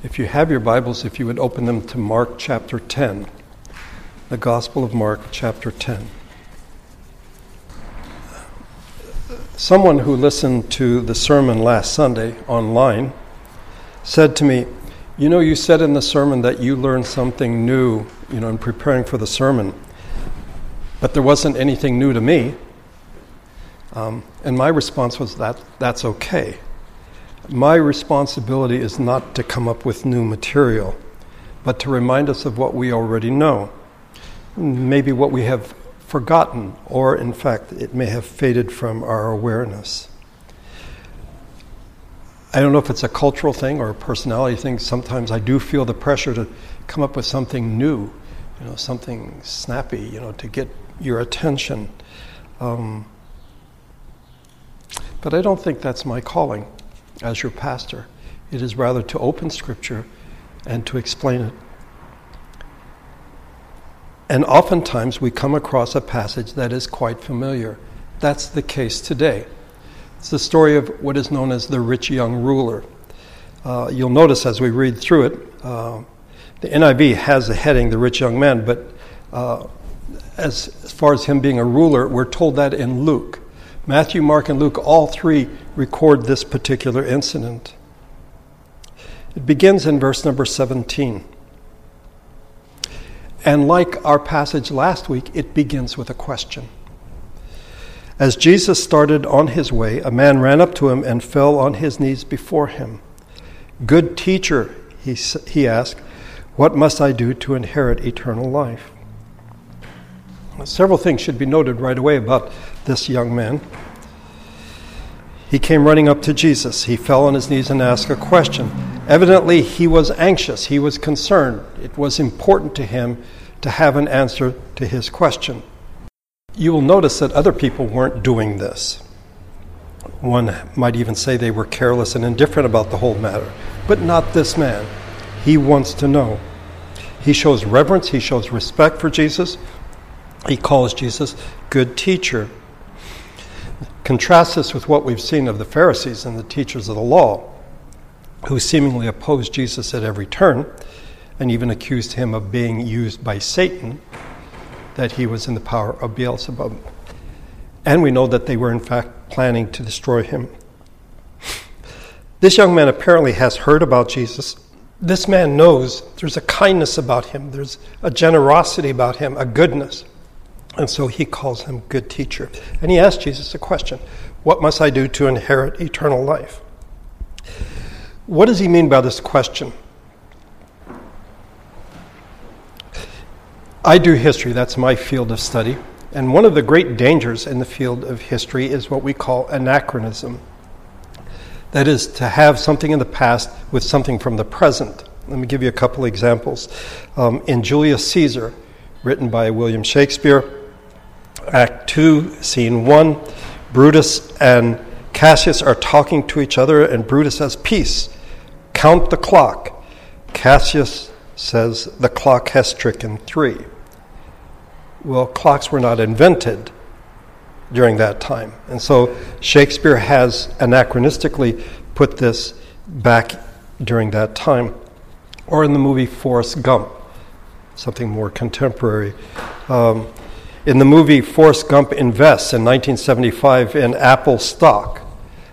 If you have your Bibles, if you would open them to Mark chapter 10, the Gospel of Mark chapter 10. Someone who listened to the sermon last Sunday online said to me, You know, you said in the sermon that you learned something new, you know, in preparing for the sermon, but there wasn't anything new to me. Um, and my response was that that's okay. My responsibility is not to come up with new material, but to remind us of what we already know. Maybe what we have forgotten, or in fact, it may have faded from our awareness. I don't know if it's a cultural thing or a personality thing. Sometimes I do feel the pressure to come up with something new, you know, something snappy, you know, to get your attention. Um, but I don't think that's my calling as your pastor. It is rather to open Scripture and to explain it. And oftentimes we come across a passage that is quite familiar. That's the case today. It's the story of what is known as the rich young ruler. Uh, you'll notice as we read through it, uh, the NIV has a heading, the rich young man, but uh, as, as far as him being a ruler, we're told that in Luke. Matthew, Mark, and Luke, all three record this particular incident. It begins in verse number 17. And like our passage last week, it begins with a question. As Jesus started on his way, a man ran up to him and fell on his knees before him. Good teacher, he, he asked, what must I do to inherit eternal life? Several things should be noted right away about this young man. He came running up to Jesus. He fell on his knees and asked a question. Evidently, he was anxious, he was concerned. It was important to him to have an answer to his question. You will notice that other people weren't doing this. One might even say they were careless and indifferent about the whole matter, but not this man. He wants to know. He shows reverence, he shows respect for Jesus, he calls Jesus good teacher. Contrast this with what we've seen of the Pharisees and the teachers of the law, who seemingly opposed Jesus at every turn and even accused him of being used by Satan, that he was in the power of Beelzebub. And we know that they were, in fact, planning to destroy him. This young man apparently has heard about Jesus. This man knows there's a kindness about him, there's a generosity about him, a goodness. And so he calls him good teacher. And he asks Jesus a question What must I do to inherit eternal life? What does he mean by this question? I do history, that's my field of study. And one of the great dangers in the field of history is what we call anachronism. That is, to have something in the past with something from the present. Let me give you a couple examples. Um, in Julius Caesar, written by William Shakespeare, Act 2, Scene 1, Brutus and Cassius are talking to each other, and Brutus says, Peace, count the clock. Cassius says, The clock has stricken three. Well, clocks were not invented during that time. And so Shakespeare has anachronistically put this back during that time. Or in the movie Forrest Gump, something more contemporary. Um, in the movie, Forrest Gump invests in 1975 in Apple stock.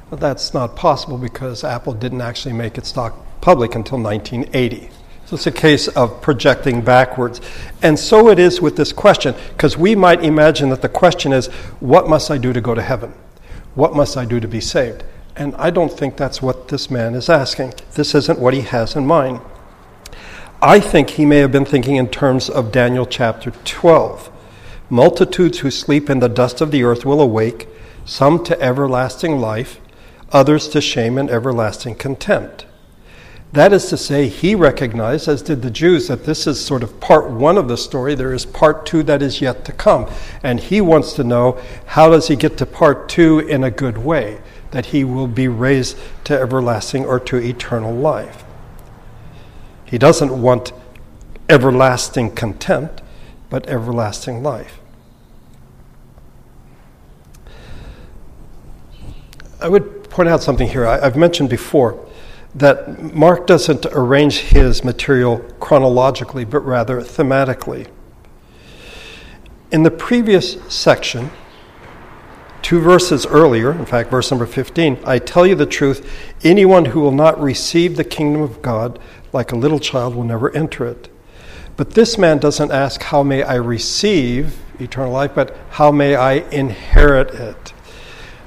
But that's not possible because Apple didn't actually make its stock public until 1980. So it's a case of projecting backwards. And so it is with this question, because we might imagine that the question is, What must I do to go to heaven? What must I do to be saved? And I don't think that's what this man is asking. This isn't what he has in mind. I think he may have been thinking in terms of Daniel chapter 12. Multitudes who sleep in the dust of the earth will awake, some to everlasting life, others to shame and everlasting contempt. That is to say, he recognized, as did the Jews, that this is sort of part one of the story. There is part two that is yet to come. And he wants to know how does he get to part two in a good way, that he will be raised to everlasting or to eternal life. He doesn't want everlasting contempt, but everlasting life. I would point out something here. I, have mentioned before that Mark doesn't arrange his material chronologically, but rather thematically. In the previous section, two verses earlier, in fact, verse number 15, I tell you the truth, anyone who will not receive the kingdom of God like a little child will never enter it. But this man doesn't ask, How may I receive eternal life, but how may I inherit it?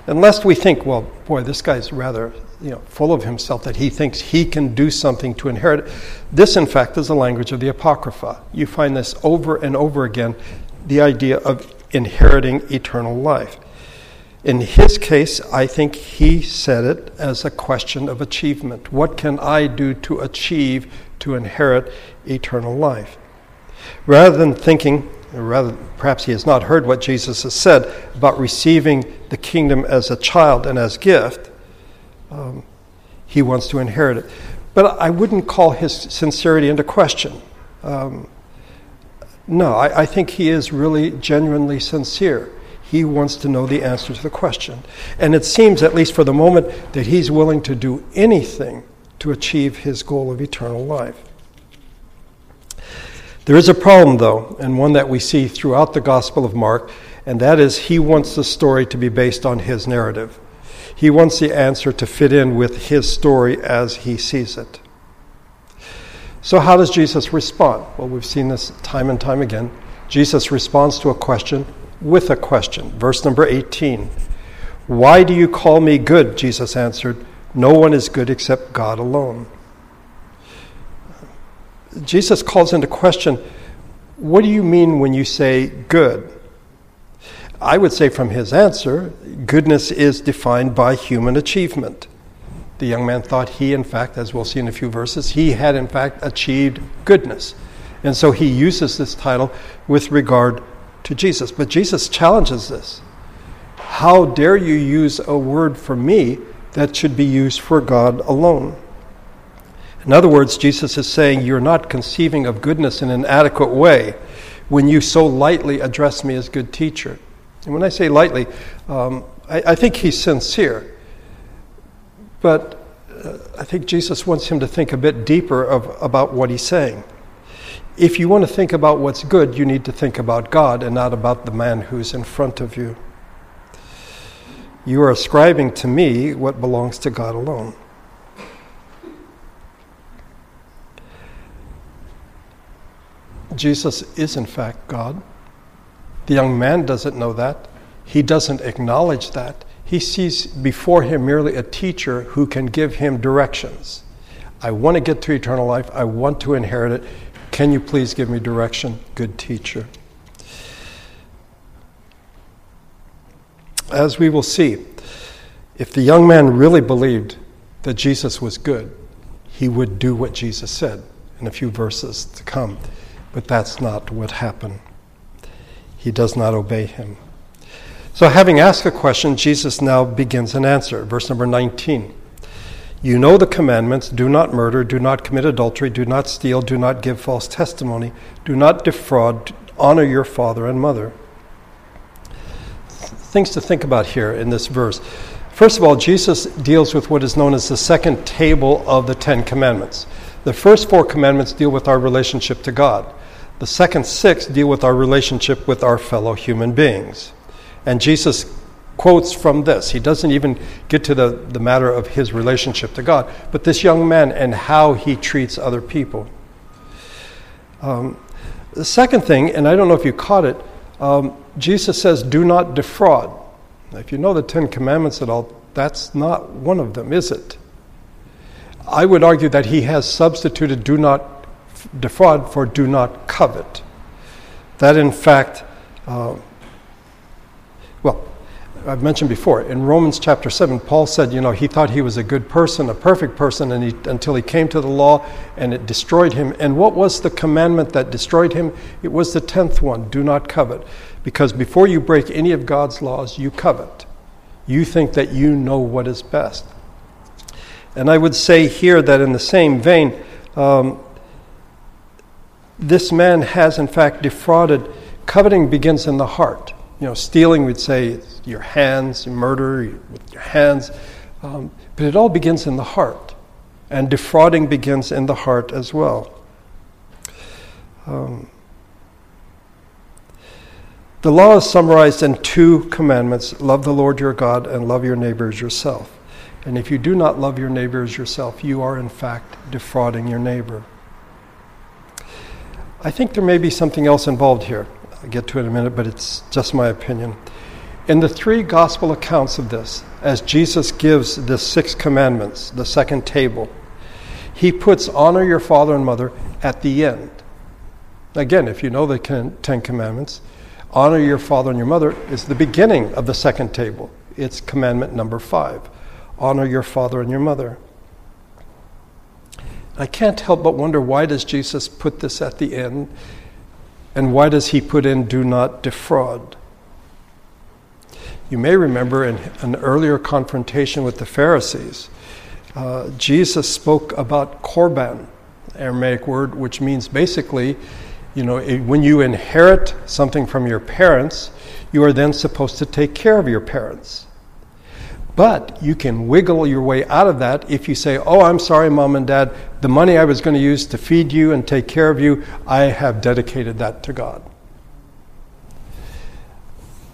Unless we think, well, boy, this guy's rather you know, full of himself that he thinks he can do something to inherit it. This, in fact, is the language of the Apocrypha. You find this over and over again the idea of inheriting eternal life. In his case, I think he said it as a question of achievement. What can I do to achieve to inherit eternal life? Rather than thinking, or rather, perhaps he has not heard what Jesus has said about receiving the kingdom as a child and as gift, um, he wants to inherit it. But I wouldn't call his sincerity into question. Um, no, I, I think he is really genuinely sincere. He wants to know the answer to the question. And it seems, at least for the moment, that he's willing to do anything to achieve his goal of eternal life. There is a problem, though, and one that we see throughout the Gospel of Mark, and that is he wants the story to be based on his narrative. He wants the answer to fit in with his story as he sees it. So, how does Jesus respond? Well, we've seen this time and time again. Jesus responds to a question with a question. Verse number 18 Why do you call me good? Jesus answered, No one is good except God alone. Jesus calls into question, What do you mean when you say good? I would say from his answer, goodness is defined by human achievement. The young man thought he, in fact, as we'll see in a few verses, he had in fact achieved goodness. And so he uses this title with regard to Jesus. But Jesus challenges this. How dare you use a word for me that should be used for God alone? In other words, Jesus is saying, You're not conceiving of goodness in an adequate way when you so lightly address me as good teacher. And when I say lightly, um, I, I, think he's sincere. But uh, I think Jesus wants him to think a bit deeper of, about what he's saying if you want to think about what's good, you need to think about God and not about the man who's in front of you. You are ascribing to me what belongs to God alone. Jesus is, in fact, God. The young man doesn't know that. He doesn't acknowledge that. He sees before him merely a teacher who can give him directions. I want to get to eternal life. I want to inherit it. Can you please give me direction, good teacher? As we will see, if the young man really believed that Jesus was good, he would do what Jesus said in a few verses to come. But that's not what happened. He does not obey him. So, having asked a question, Jesus now begins an answer. Verse number 19. You know the commandments do not murder, do not commit adultery, do not steal, do not give false testimony, do not defraud, honor your father and mother. Things to think about here in this verse. First of all, Jesus deals with what is known as the second table of the Ten Commandments. The first four commandments deal with our relationship to God. The second six deal with our relationship with our fellow human beings. And Jesus quotes from this. He doesn't even get to the, the matter of his relationship to God, but this young man and how he treats other people. Um, the second thing, and I don't know if you caught it, um, Jesus says, do not defraud. If you know the Ten Commandments at all, that's not one of them, is it? I would argue that he has substituted do not defraud for do not covet. That, in fact, uh, well, I've mentioned before, in Romans chapter 7, Paul said, you know, he thought he was a good person, a perfect person, and he, until he came to the law and it destroyed him. And what was the commandment that destroyed him? It was the tenth one do not covet. Because before you break any of God's laws, you covet. You think that you know what is best. And I would say here that in the same vein, um, this man has in fact defrauded. Coveting begins in the heart. You know, stealing, we'd say, your hands, murder with your hands. Um, but it all begins in the heart. And defrauding begins in the heart as well. Um, the law is summarized in two commandments love the Lord your God and love your neighbor as yourself. And if you do not love your neighbor as yourself, you are in fact defrauding your neighbor. I think there may be something else involved here. I'll get to it in a minute, but it's just my opinion. In the three gospel accounts of this, as Jesus gives the six commandments, the second table, he puts honor your father and mother at the end. Again, if you know the Ten Commandments, honor your father and your mother is the beginning of the second table. It's commandment number five honor your father and your mother. I can't help but wonder why does Jesus put this at the end? And why does he put in do not defraud? You may remember in an earlier confrontation with the Pharisees, uh, Jesus spoke about korban, Aramaic word, which means basically, you know, when you inherit something from your parents, you are then supposed to take care of your parents. But you can wiggle your way out of that if you say, Oh, I'm sorry, mom and dad, the money I was going to use to feed you and take care of you, I have dedicated that to God.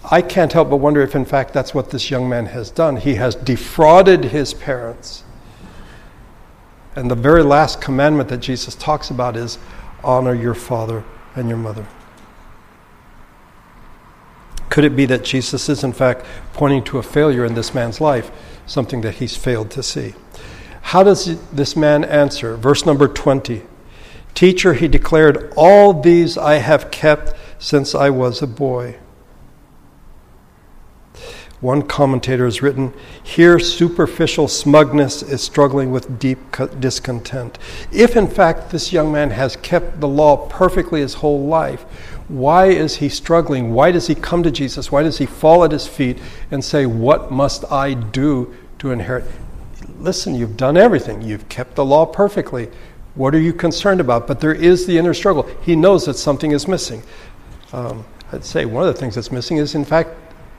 I can't help but wonder if, in fact, that's what this young man has done. He has defrauded his parents. And the very last commandment that Jesus talks about is honor your father and your mother. Could it be that Jesus is, in fact, pointing to a failure in this man's life, something that he's failed to see? How does this man answer? Verse number 20 Teacher, he declared, All these I have kept since I was a boy. One commentator has written, Here superficial smugness is struggling with deep discontent. If in fact this young man has kept the law perfectly his whole life, why is he struggling? Why does he come to Jesus? Why does he fall at his feet and say, What must I do to inherit? Listen, you've done everything. You've kept the law perfectly. What are you concerned about? But there is the inner struggle. He knows that something is missing. Um, I'd say one of the things that's missing is, in fact,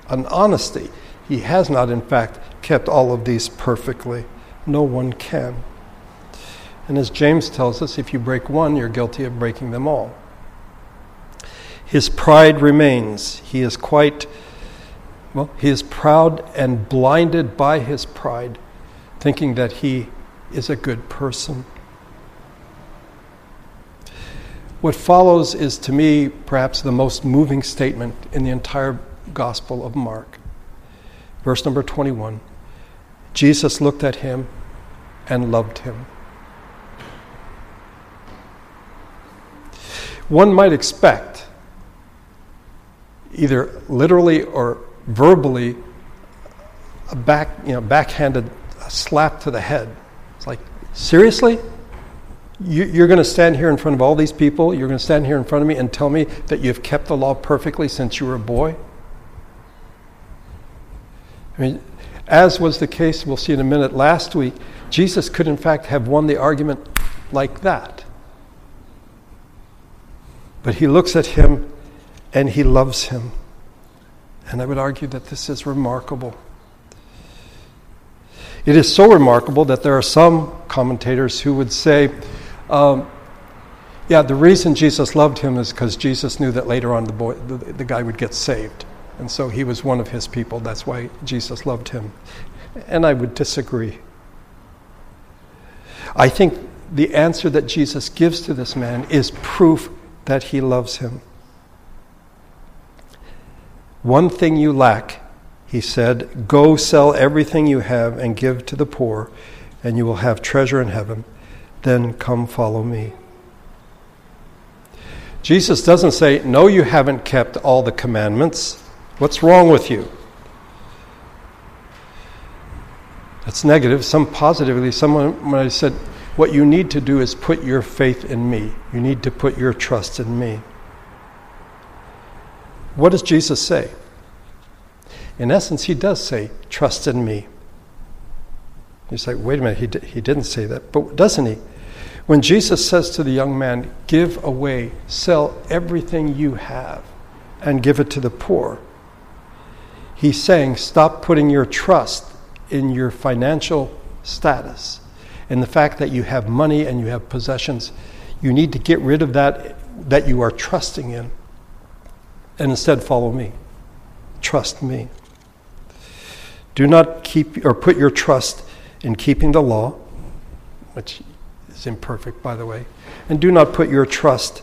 an honesty. He has not, in fact, kept all of these perfectly. No one can. And as James tells us, if you break one, you're guilty of breaking them all. His pride remains. He is quite, well, he is proud and blinded by his pride, thinking that he is a good person. What follows is, to me, perhaps the most moving statement in the entire Gospel of Mark. Verse number 21 Jesus looked at him and loved him. One might expect either literally or verbally a back, you know, backhanded slap to the head. It's like, seriously? You, are going to stand here in front of all these people, you're going to stand here in front of me and tell me that you've kept the law perfectly since you were a boy? I mean, as was the case, we'll see in a minute, last week, Jesus could in fact have won the argument like that. But he looks at him and he loves him. And I would argue that this is remarkable. It is so remarkable that there are some commentators who would say, um, yeah, the reason Jesus loved him is because Jesus knew that later on the, boy, the, the guy would get saved. And so he was one of his people. That's why Jesus loved him. And I would disagree. I think the answer that Jesus gives to this man is proof that he loves him. One thing you lack, he said, go sell everything you have and give to the poor, and you will have treasure in heaven. Then come follow me. Jesus doesn't say, No, you haven't kept all the commandments. What's wrong with you? That's negative. Some positively, someone when I said, What you need to do is put your faith in me. You need to put your trust in me. What does Jesus say? In essence, he does say, Trust in me. You say, Wait a minute, he, he didn't say that. But doesn't he? When Jesus says to the young man, Give away, sell everything you have, and give it to the poor, he's saying, Stop putting your trust in your financial status and the fact that you have money and you have possessions, you need to get rid of that that you are trusting in and instead follow me. Trust me. Do not keep or put your trust in keeping the law, which is imperfect, by the way, and do not put your trust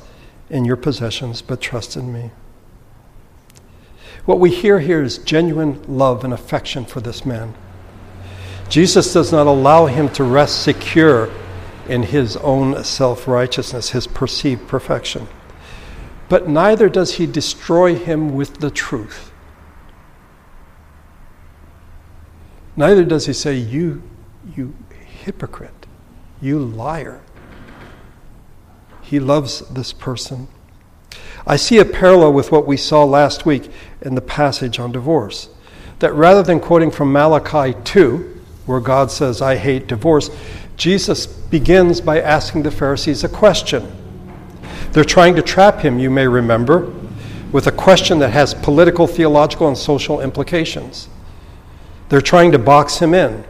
in your possessions, but trust in me. What we hear here is genuine love and affection for this man. Jesus does not allow him to rest secure in his own self righteousness, his perceived perfection. But neither does he destroy him with the truth. Neither does he say, You, you hypocrite, you liar. He loves this person. I see a parallel with what we saw last week in the passage on divorce. That rather than quoting from Malachi 2, where God says, I hate divorce, Jesus begins by asking the Pharisees a question. They're trying to trap him, you may remember, with a question that has political, theological, and social implications. They're trying to box him in.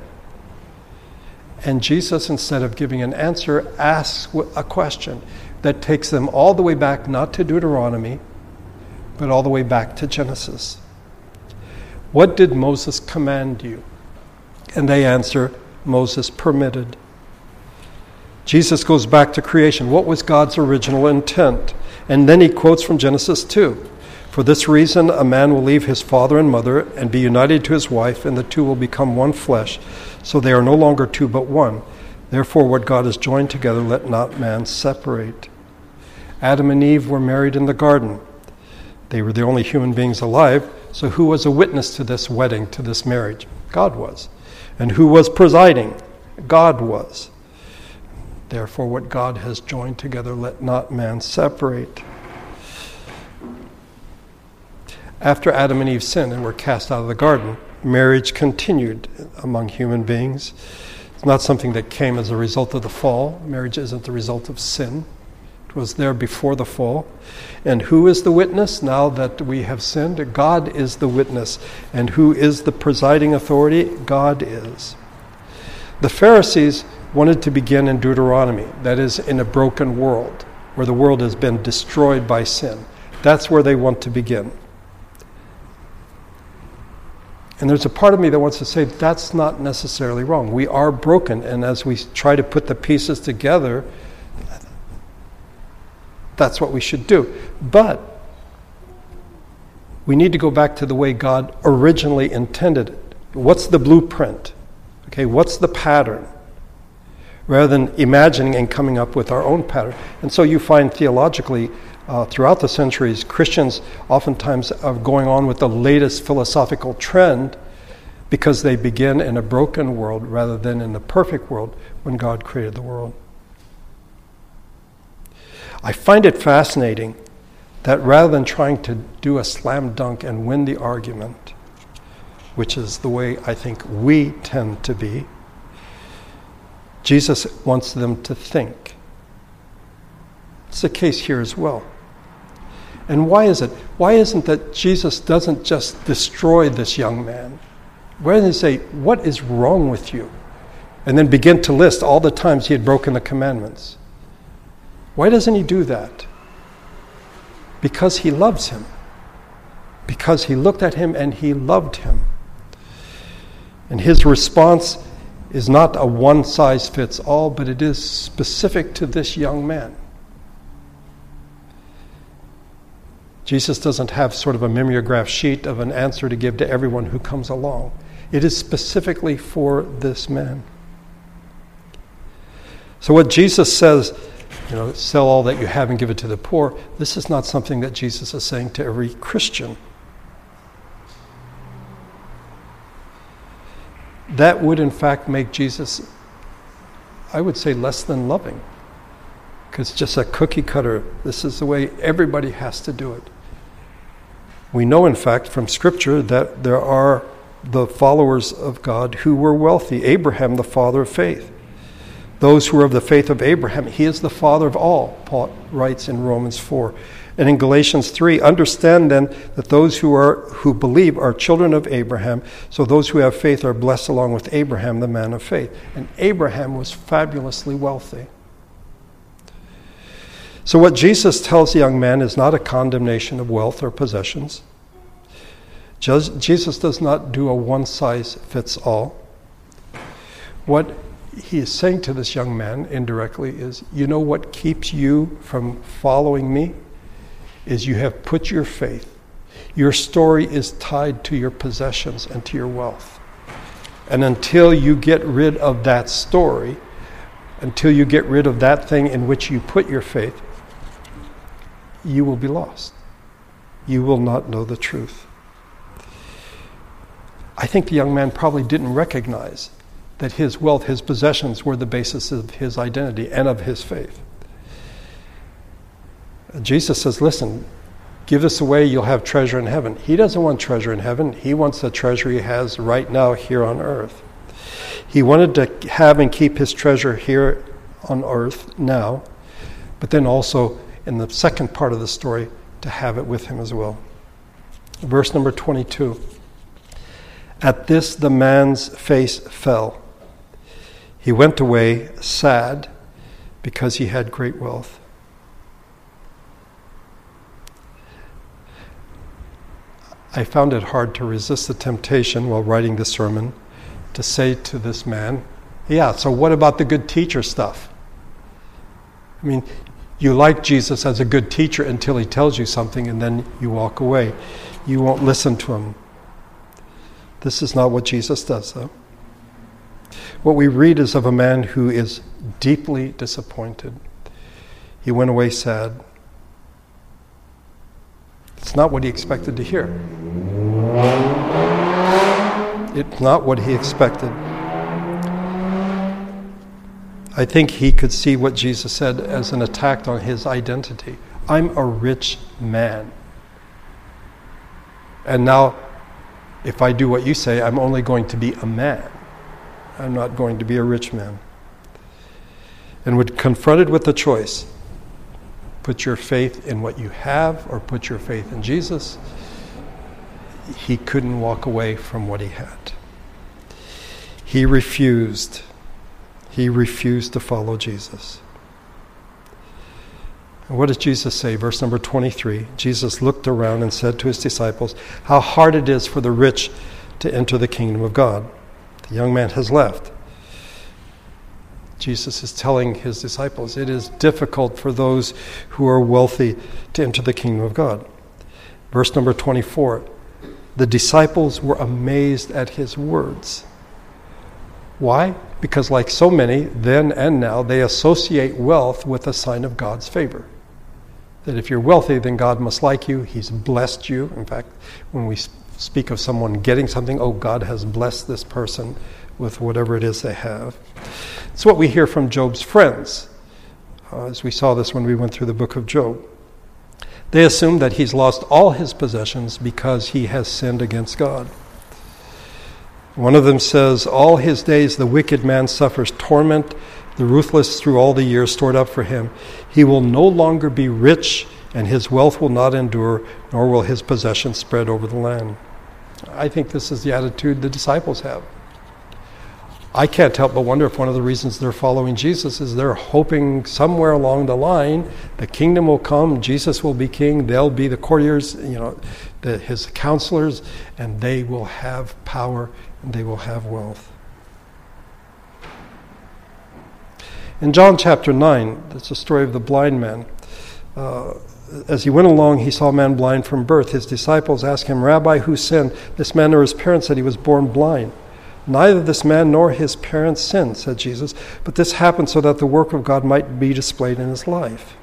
And Jesus, instead of giving an answer, asks a question that takes them all the way back, not to Deuteronomy, but all the way back to Genesis. What did Moses command you? And they answer, Moses permitted. Jesus goes back to creation. What was God's original intent? And then he quotes from Genesis 2 for this reason, a man will leave his father and mother and be united to his wife, and the two will become one flesh. So they are no longer two but one. Therefore, what God has joined together, let not man separate. Adam and Eve were married in the garden. They were the only human beings alive, so who was a witness to this wedding, to this marriage? God was. And who was presiding? God was. Therefore, what God has joined together, let not man separate. After Adam and Eve sinned and were cast out of the garden, marriage continued among human beings. It's not something that came as a result of the fall. Marriage isn't the result of sin. It was there before the fall. And who is the witness now that we have sinned? God is the witness. And who is the presiding authority? God is. The Pharisees wanted to begin in Deuteronomy, that is, in a broken world, where the world has been destroyed by sin. That's where they want to begin. And there's a part of me that wants to say that's not necessarily wrong. We are broken, and as we try to put the pieces together, that's what we should do. But we need to go back to the way God originally intended it. What's the blueprint? Okay, what's the pattern? Rather than imagining and coming up with our own pattern. And so you find theologically uh, throughout the centuries, Christians oftentimes are going on with the latest philosophical trend because they begin in a broken world rather than in the perfect world when God created the world. I find it fascinating that rather than trying to do a slam dunk and win the argument, which is the way I think we tend to be, Jesus wants them to think. It's the case here as well. And why is it? Why isn't that Jesus doesn't just destroy this young man? Why doesn't he say, What is wrong with you? And then begin to list all the times he had broken the commandments. Why doesn't he do that? Because he loves him. Because he looked at him and he loved him. And his response is not a one size fits all, but it is specific to this young man. Jesus doesn't have sort of a mimeograph sheet of an answer to give to everyone who comes along. It is specifically for this man. So, what Jesus says, you know, sell all that you have and give it to the poor, this is not something that Jesus is saying to every Christian. That would, in fact, make Jesus, I would say, less than loving. Because just a cookie cutter. This is the way everybody has to do it. We know, in fact, from Scripture that there are the followers of God who were wealthy. Abraham, the father of faith. Those who are of the faith of Abraham, he is the father of all, Paul writes in Romans 4. And in Galatians 3, understand then that those who are who believe are children of Abraham, so those who have faith are blessed along with Abraham, the man of faith. And Abraham was fabulously wealthy. So what Jesus tells the young man is not a condemnation of wealth or possessions. Jesus does not do a one size fits all. What he is saying to this young man indirectly is, you know what keeps you from following me? Is you have put your faith. Your story is tied to your possessions and to your wealth. And until you get rid of that story, until you get rid of that thing in which you put your faith, you will be lost. You will not know the truth. I think the young man probably didn't recognize that his wealth, his possessions were the basis of his identity and of his faith. Jesus says, Listen, give this away, you'll have treasure in heaven. He doesn't want treasure in heaven, he wants the treasure he has right now here on earth. He wanted to have and keep his treasure here on earth now, but then also in the second part of the story to have it with him as well. Verse number 22. At this, the man's face fell. He went away sad because he had great wealth. I found it hard to resist the temptation while writing the sermon to say to this man, Yeah, so what about the good teacher stuff? I mean, you like Jesus as a good teacher until he tells you something and then you walk away. You won't listen to him. This is not what Jesus does, though. What we read is of a man who is deeply disappointed. He went away sad. It's not what he expected to hear. It's not what he expected. I think he could see what Jesus said as an attack on his identity. I'm a rich man. And now, if I do what you say, I'm only going to be a man. I'm not going to be a rich man. And when confronted with the choice, put your faith in what you have or put your faith in Jesus, he couldn't walk away from what he had. He refused. He refused to follow Jesus. And what does Jesus say? Verse number 23 Jesus looked around and said to his disciples, How hard it is for the rich to enter the kingdom of God. The young man has left. Jesus is telling his disciples it is difficult for those who are wealthy to enter the kingdom of God. Verse number 24 the disciples were amazed at his words. Why? Because, like so many, then and now, they associate wealth with a sign of God's favor. That if you're wealthy, then God must like you. He's blessed you. In fact, when we speak of someone getting something, oh, God has blessed this person with whatever it is they have. It's what we hear from Job's friends, uh, as we saw this when we went through the book of Job. They assume that he's lost all his possessions because he has sinned against God. One of them says, All his days the wicked man suffers torment, the ruthless through all the years stored up for him. He will no longer be rich, and his wealth will not endure, nor will his possessions spread over the land. I think this is the attitude the disciples have. I can't help but wonder if one of the reasons they're following Jesus is they're hoping somewhere along the line the kingdom will come, Jesus will be king, they'll be the courtiers, you know, the, his counselors, and they will have power and they will have wealth. In John chapter 9, it's a story of the blind man. Uh, as he went along, he saw a man blind from birth. His disciples asked him, Rabbi, who sinned, this man or his parents, that he was born blind? Neither this man nor his parents sinned, said Jesus, but this happened so that the work of God might be displayed in his life.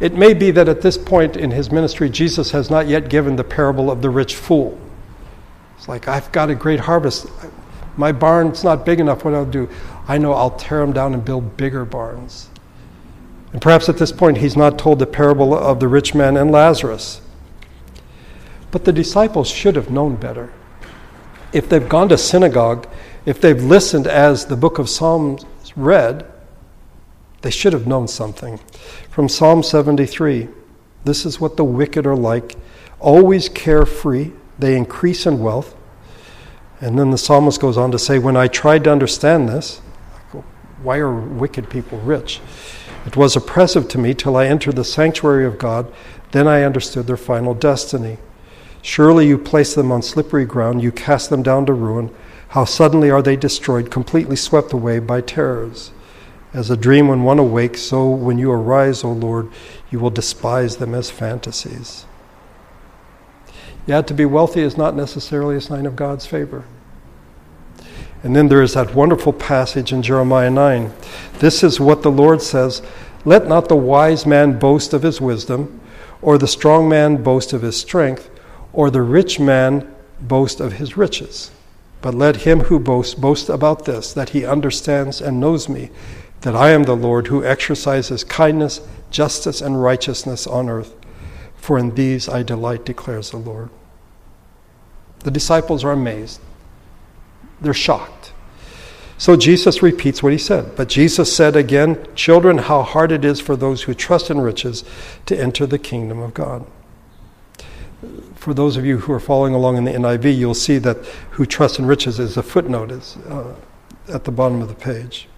It may be that at this point in his ministry, Jesus has not yet given the parable of the rich fool. It's like, I've got a great harvest. My barn's not big enough. What I'll do? I know I'll tear them down and build bigger barns. And perhaps at this point, he's not told the parable of the rich man and Lazarus. But the disciples should have known better if they've gone to synagogue, if they've listened as the book of Psalms read, they should have known something. From Psalm 73 This is what the wicked are like, always carefree. They increase in wealth. And then the psalmist goes on to say, When I tried to understand this, why are wicked people rich? It was oppressive to me till I entered the sanctuary of God. Then I understood their final destiny. Surely you place them on slippery ground, you cast them down to ruin. How suddenly are they destroyed, completely swept away by terrors. As a dream when one awakes, so when you arise, O Lord, you will despise them as fantasies. Yet to be wealthy is not necessarily a sign of God's favor. And then there is that wonderful passage in Jeremiah 9. This is what the Lord says Let not the wise man boast of his wisdom, or the strong man boast of his strength, or the rich man boast of his riches. But let him who boasts boast about this, that he understands and knows me, that I am the Lord who exercises kindness, justice, and righteousness on earth. For in these I delight, declares the Lord. The disciples are amazed. They're shocked. So Jesus repeats what he said. But Jesus said again, Children, how hard it is for those who trust in riches to enter the kingdom of God. For those of you who are following along in the NIV, you'll see that who trust in riches is a footnote is, uh, at the bottom of the page.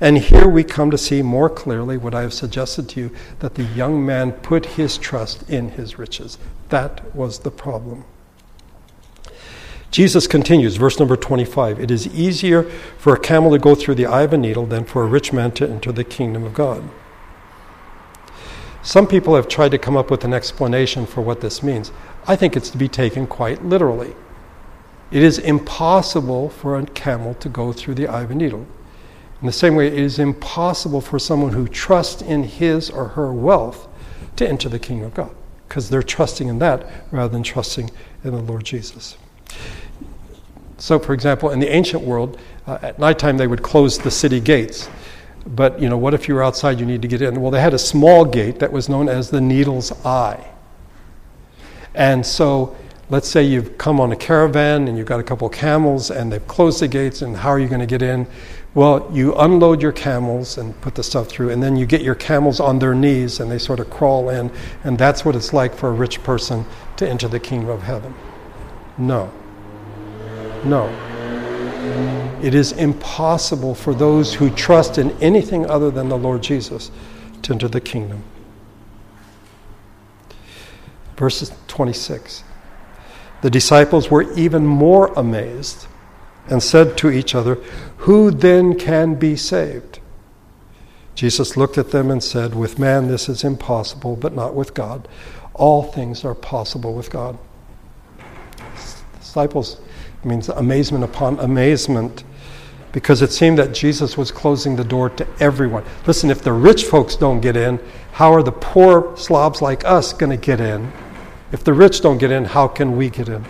And here we come to see more clearly what I have suggested to you that the young man put his trust in his riches. That was the problem. Jesus continues, verse number 25 It is easier for a camel to go through the eye of a needle than for a rich man to enter the kingdom of God. Some people have tried to come up with an explanation for what this means. I think it's to be taken quite literally. It is impossible for a camel to go through the eye of a needle. In the same way, it is impossible for someone who trusts in his or her wealth to enter the kingdom of God because they're trusting in that rather than trusting in the Lord Jesus. So, for example, in the ancient world, uh, at nighttime they would close the city gates. But, you know, what if you were outside, you need to get in? Well, they had a small gate that was known as the needle's eye. And so, let's say you've come on a caravan and you've got a couple of camels and they've closed the gates, and how are you going to get in? Well, you unload your camels and put the stuff through, and then you get your camels on their knees and they sort of crawl in, and that's what it's like for a rich person to enter the kingdom of heaven. No. No. It is impossible for those who trust in anything other than the Lord Jesus to enter the kingdom. Verse 26. The disciples were even more amazed and said to each other, Who then can be saved? Jesus looked at them and said, With man this is impossible, but not with God. All things are possible with God. Disciples means amazement upon amazement because it seemed that Jesus was closing the door to everyone. Listen, if the rich folks don't get in, how are the poor slobs like us going to get in? If the rich don't get in, how can we get in?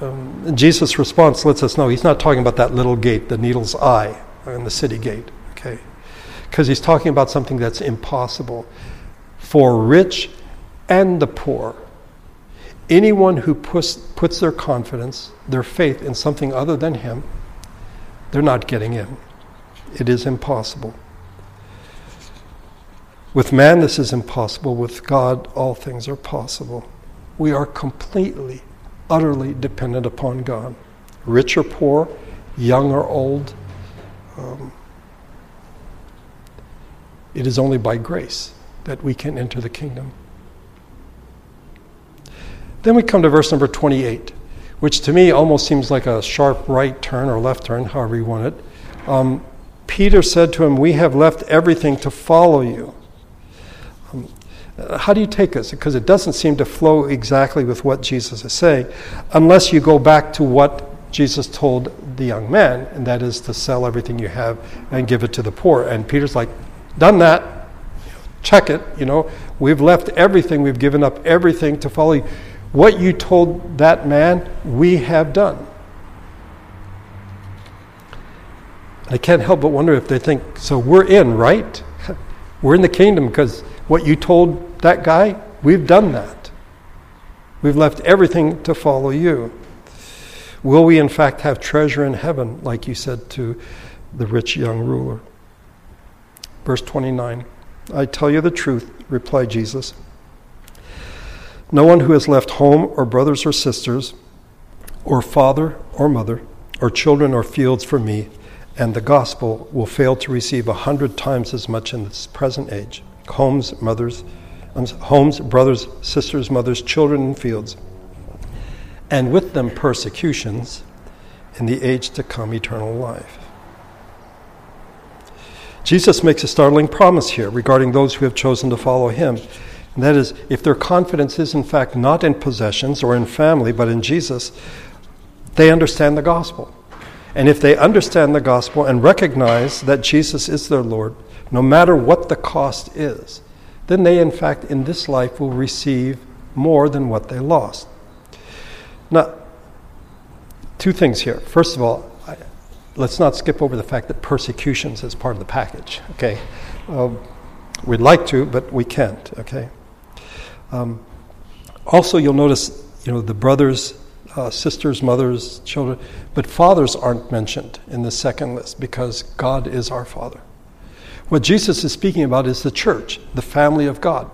Um, Jesus' response lets us know he's not talking about that little gate, the needle's eye, in the city gate, okay? Because he's talking about something that's impossible for rich and the poor anyone who puts, puts their confidence, their faith in something other than Him, they're not getting in. It is impossible. With man, this is impossible. With God, all things are possible. We are completely, utterly dependent upon God. Rich or poor, young or old. Um, it is only by grace that we can enter the kingdom. Then we come to verse number 28, which to me almost seems like a sharp right turn or left turn, however you want it. Um, Peter said to him, We have left everything to follow you. How do you take this? Because it doesn't seem to flow exactly with what Jesus is saying, unless you go back to what Jesus told the young man, and that is to sell everything you have and give it to the poor. And Peter's like, Done that. Check it. You know, we've left everything, we've given up everything to follow you. What you told that man, we have done. I can't help but wonder if they think, so we're in, right? We're in the kingdom because what you told that guy, we've done that. We've left everything to follow you. Will we, in fact, have treasure in heaven, like you said to the rich young ruler? Verse 29 I tell you the truth, replied Jesus. No one who has left home or brothers or sisters, or father or mother, or children or fields for me and the gospel will fail to receive a hundred times as much in this present age homes, mothers, homes, brothers, sisters, mothers, children, and fields, and with them persecutions in the age to come eternal life. Jesus makes a startling promise here regarding those who have chosen to follow him. And that is, if their confidence is in fact not in possessions or in family, but in Jesus, they understand the gospel. And if they understand the gospel and recognize that Jesus is their Lord, no matter what the cost is, then they, in fact, in this life will receive more than what they lost. Now, two things here. First of all, I, let's not skip over the fact that persecutions is part of the package, okay? Um, we'd like to, but we can't, okay? Um, also, you'll notice, you know, the brothers uh, sisters, mothers, children, but fathers aren't mentioned in the second list because God is our Father. What Jesus is speaking about is the church, the family of God.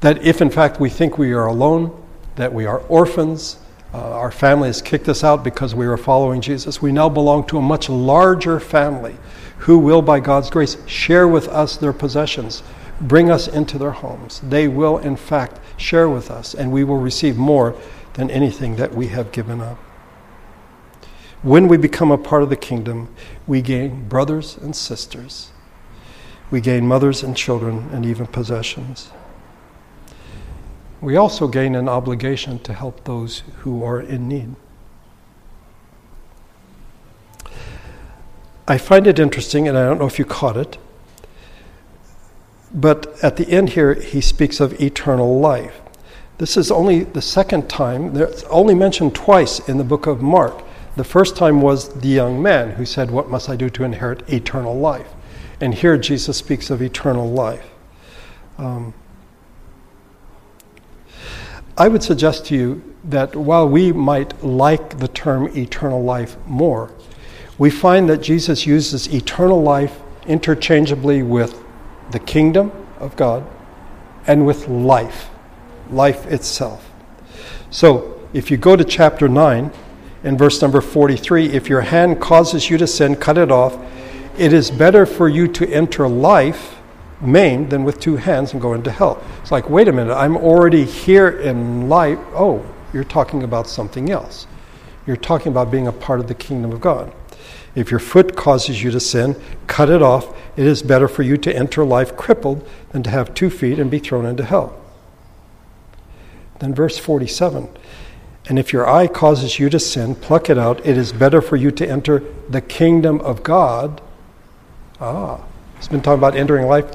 That if in fact we think we are alone, that we are orphans, uh, our family has kicked us out because we are following Jesus, we now belong to a much larger family who will, by God's grace, share with us their possessions, bring us into their homes. They will, in fact, share with us, and we will receive more than anything that we have given up. When we become a part of the kingdom, we gain brothers and sisters. We gain mothers and children and even possessions. We also gain an obligation to help those who are in need. I find it interesting, and I don't know if you caught it, but at the end here, he speaks of eternal life. This is only the second time, it's only mentioned twice in the book of Mark. The first time was the young man who said, What must I do to inherit eternal life? And here Jesus speaks of eternal life. Um, I would suggest to you that while we might like the term eternal life more, we find that Jesus uses eternal life interchangeably with the kingdom of God and with life life itself. So, if you go to chapter 9 and verse number 43, if your hand causes you to sin, cut it off. It is better for you to enter life maimed than with two hands and go into hell. It's like, wait a minute, I'm already here in life. Oh, you're talking about something else. You're talking about being a part of the kingdom of God. If your foot causes you to sin, cut it off. It is better for you to enter life crippled than to have two feet and be thrown into hell. Then, verse 47 And if your eye causes you to sin, pluck it out. It is better for you to enter the kingdom of God. Ah, he's been talking about entering life.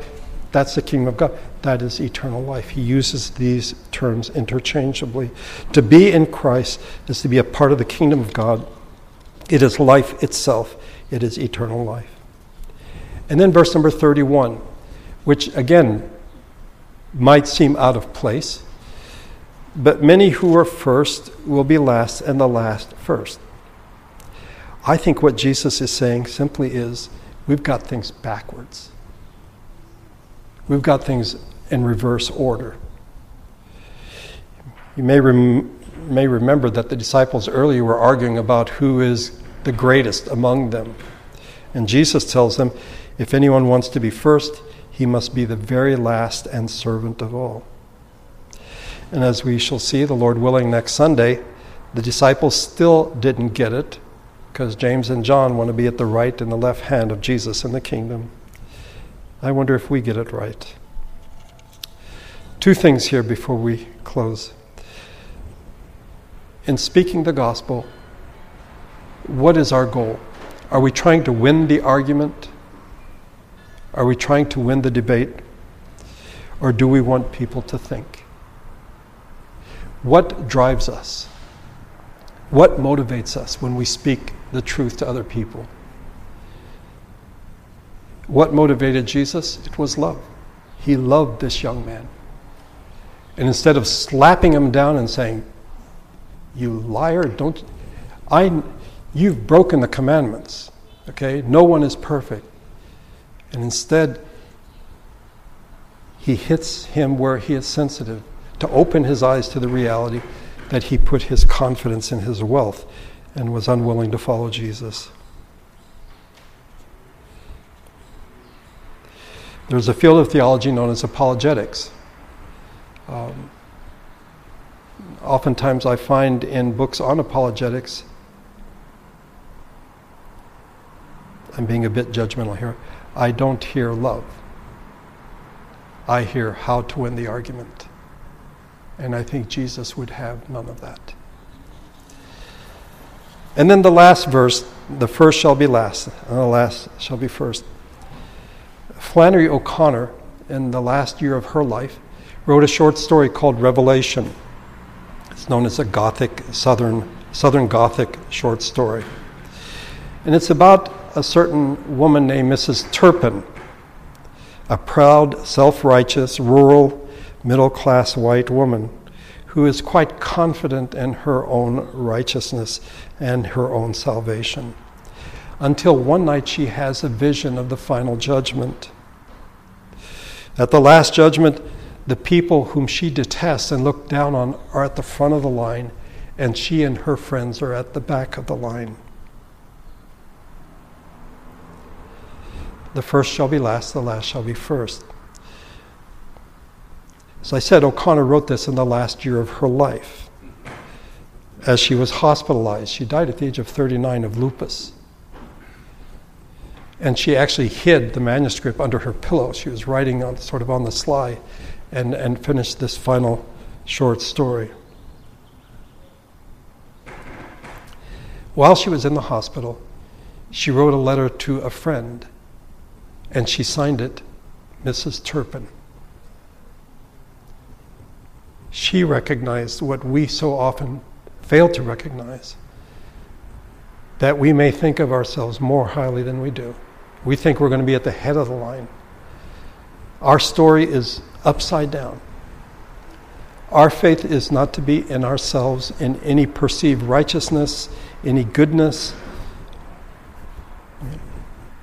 That's the kingdom of God. That is eternal life. He uses these terms interchangeably. To be in Christ is to be a part of the kingdom of God. It is life itself, it is eternal life. And then verse number 31, which again might seem out of place. But many who are first will be last, and the last first. I think what Jesus is saying simply is we've got things backwards. We've got things in reverse order. You may, rem- may remember that the disciples earlier were arguing about who is the greatest among them. And Jesus tells them if anyone wants to be first, he must be the very last and servant of all. And as we shall see, the Lord willing, next Sunday, the disciples still didn't get it because James and John want to be at the right and the left hand of Jesus in the kingdom. I wonder if we get it right. Two things here before we close. In speaking the gospel, what is our goal? Are we trying to win the argument? Are we trying to win the debate? Or do we want people to think? What drives us? What motivates us when we speak the truth to other people? What motivated Jesus? It was love. He loved this young man. And instead of slapping him down and saying, You liar, don't I you've broken the commandments. Okay? No one is perfect. And instead, he hits him where he is sensitive to open his eyes to the reality that he put his confidence in his wealth and was unwilling to follow Jesus. There's a field of theology known as apologetics. Um, oftentimes, I find in books on apologetics, I'm being a bit judgmental here, I don't hear love. I hear how to win the argument. And I think Jesus would have none of that. And then the last verse the first shall be last, and the last shall be first. Flannery O'Connor, in the last year of her life, wrote a short story called Revelation. It's known as a Gothic, Southern, Southern Gothic short story. And it's about a certain woman named Mrs. Turpin, a proud, self righteous, rural, middle class white woman who is quite confident in her own righteousness and her own salvation. Until one night she has a vision of the final judgment. At the last judgment, the people whom she detests and looks down on are at the front of the line, and she and her friends are at the back of the line. The first shall be last, the last shall be first. As I said, O'Connor wrote this in the last year of her life. As she was hospitalized, she died at the age of 39 of lupus. And she actually hid the manuscript under her pillow. She was writing on, sort of on the sly and, and finished this final short story. While she was in the hospital, she wrote a letter to a friend, and she signed it Mrs. Turpin she recognized what we so often fail to recognize that we may think of ourselves more highly than we do. We think we're going to be at the head of the line. Our story is upside down. Our faith is not to be in ourselves in any perceived righteousness, any goodness.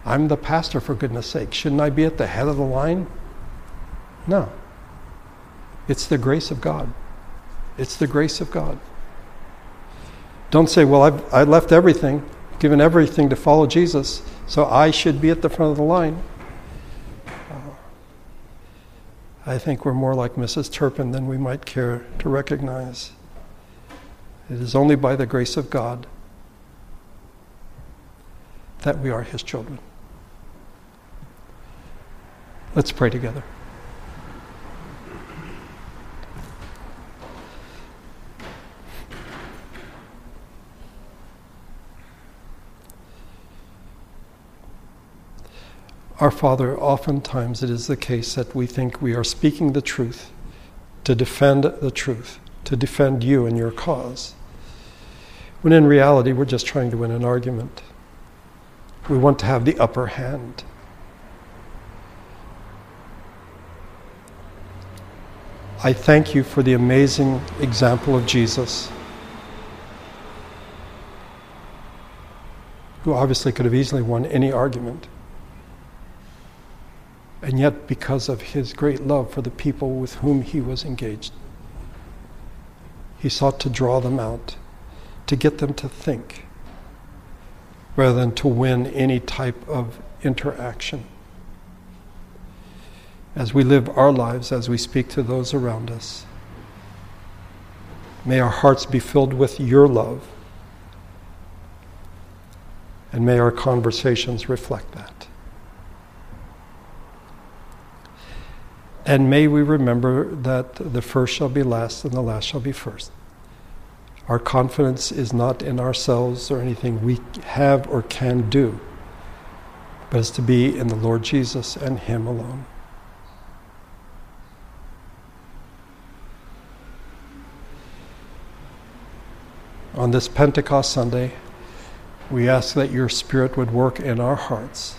I'm the pastor, for goodness sake. Shouldn't I be at the head of the line? No. It's the grace of God. It's the grace of God. Don't say, well, I've I left everything, given everything to follow Jesus, so I should be at the front of the line. I think we're more like Mrs. Turpin than we might care to recognize. It is only by the grace of God that we are His children. Let's pray together. Our Father, oftentimes it is the case that we think we are speaking the truth to defend the truth, to defend you and your cause, when in reality we're just trying to win an argument. We want to have the upper hand. I thank you for the amazing example of Jesus, who obviously could have easily won any argument. And yet, because of his great love for the people with whom he was engaged, he sought to draw them out, to get them to think, rather than to win any type of interaction. As we live our lives, as we speak to those around us, may our hearts be filled with your love, and may our conversations reflect that. And may we remember that the first shall be last and the last shall be first. Our confidence is not in ourselves or anything we have or can do, but is to be in the Lord Jesus and Him alone. On this Pentecost Sunday, we ask that your Spirit would work in our hearts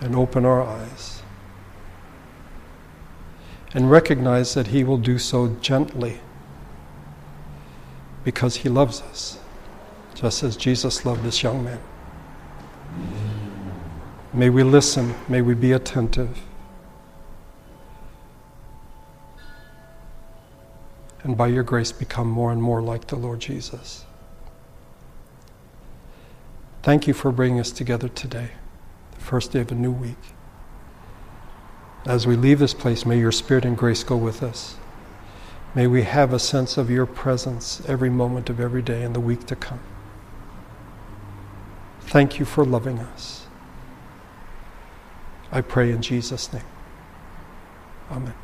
and open our eyes and recognize that He will do so gently because He loves us, just as Jesus loved this young man. May we listen, may we be attentive. and by your grace become more and more like the Lord Jesus. Thank you for bringing us together today, the first day of a new week. As we leave this place, may your Spirit and grace go with us. May we have a sense of your presence every moment of every day in the week to come. Thank you for loving us. I pray in Jesus' name. Amen.